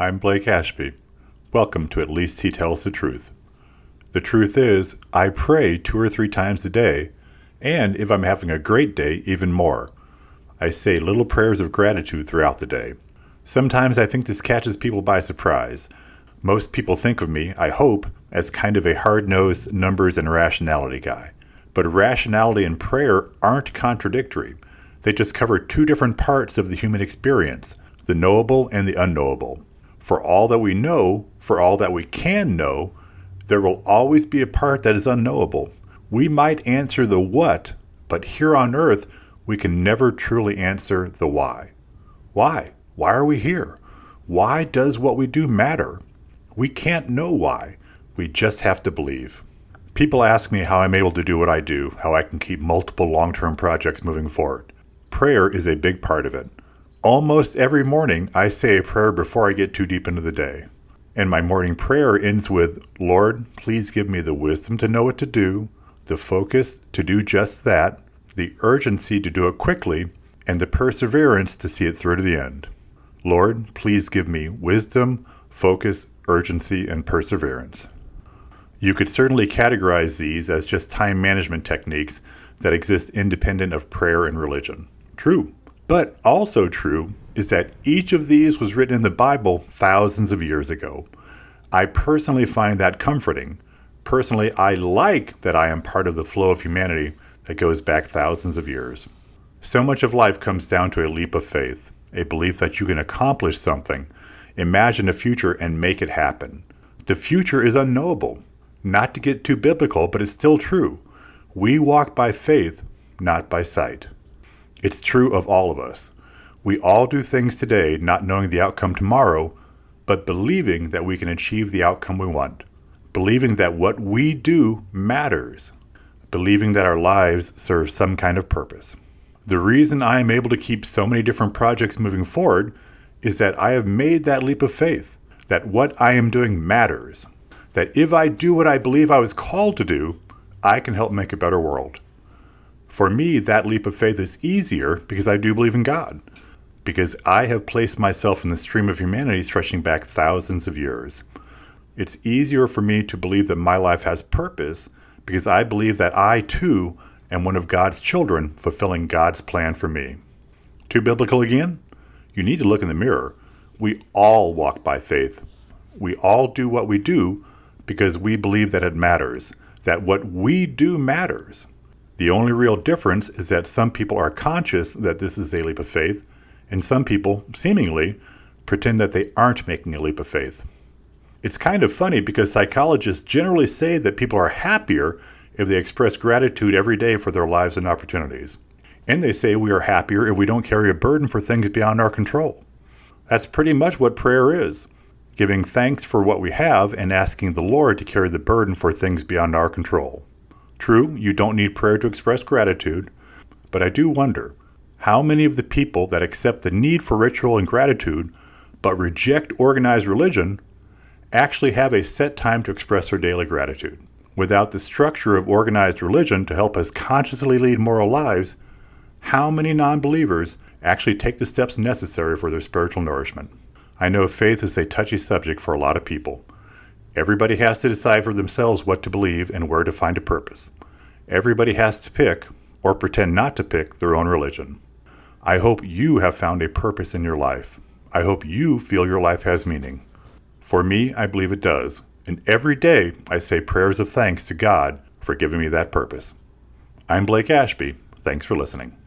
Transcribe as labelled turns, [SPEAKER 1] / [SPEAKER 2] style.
[SPEAKER 1] I'm Blake Ashby. Welcome to At Least He Tells the Truth. The truth is, I pray two or three times a day, and if I'm having a great day, even more. I say little prayers of gratitude throughout the day. Sometimes I think this catches people by surprise. Most people think of me, I hope, as kind of a hard nosed numbers and rationality guy. But rationality and prayer aren't contradictory. They just cover two different parts of the human experience the knowable and the unknowable. For all that we know, for all that we can know, there will always be a part that is unknowable. We might answer the what, but here on earth, we can never truly answer the why. Why? Why are we here? Why does what we do matter? We can't know why. We just have to believe. People ask me how I'm able to do what I do, how I can keep multiple long term projects moving forward. Prayer is a big part of it. Almost every morning, I say a prayer before I get too deep into the day. And my morning prayer ends with Lord, please give me the wisdom to know what to do, the focus to do just that, the urgency to do it quickly, and the perseverance to see it through to the end. Lord, please give me wisdom, focus, urgency, and perseverance. You could certainly categorize these as just time management techniques that exist independent of prayer and religion. True. But also true is that each of these was written in the Bible thousands of years ago. I personally find that comforting. Personally, I like that I am part of the flow of humanity that goes back thousands of years. So much of life comes down to a leap of faith, a belief that you can accomplish something, imagine a future, and make it happen. The future is unknowable. Not to get too biblical, but it's still true. We walk by faith, not by sight. It's true of all of us. We all do things today not knowing the outcome tomorrow, but believing that we can achieve the outcome we want. Believing that what we do matters. Believing that our lives serve some kind of purpose. The reason I am able to keep so many different projects moving forward is that I have made that leap of faith that what I am doing matters. That if I do what I believe I was called to do, I can help make a better world. For me, that leap of faith is easier because I do believe in God, because I have placed myself in the stream of humanity stretching back thousands of years. It's easier for me to believe that my life has purpose because I believe that I too am one of God's children fulfilling God's plan for me. Too biblical again? You need to look in the mirror. We all walk by faith. We all do what we do because we believe that it matters, that what we do matters. The only real difference is that some people are conscious that this is a leap of faith, and some people, seemingly, pretend that they aren't making a leap of faith. It's kind of funny because psychologists generally say that people are happier if they express gratitude every day for their lives and opportunities. And they say we are happier if we don't carry a burden for things beyond our control. That's pretty much what prayer is giving thanks for what we have and asking the Lord to carry the burden for things beyond our control. True, you don't need prayer to express gratitude, but I do wonder how many of the people that accept the need for ritual and gratitude but reject organized religion actually have a set time to express their daily gratitude. Without the structure of organized religion to help us consciously lead moral lives, how many non believers actually take the steps necessary for their spiritual nourishment? I know faith is a touchy subject for a lot of people. Everybody has to decide for themselves what to believe and where to find a purpose. Everybody has to pick, or pretend not to pick, their own religion. I hope you have found a purpose in your life. I hope you feel your life has meaning. For me, I believe it does, and every day I say prayers of thanks to God for giving me that purpose. I'm Blake Ashby. Thanks for listening.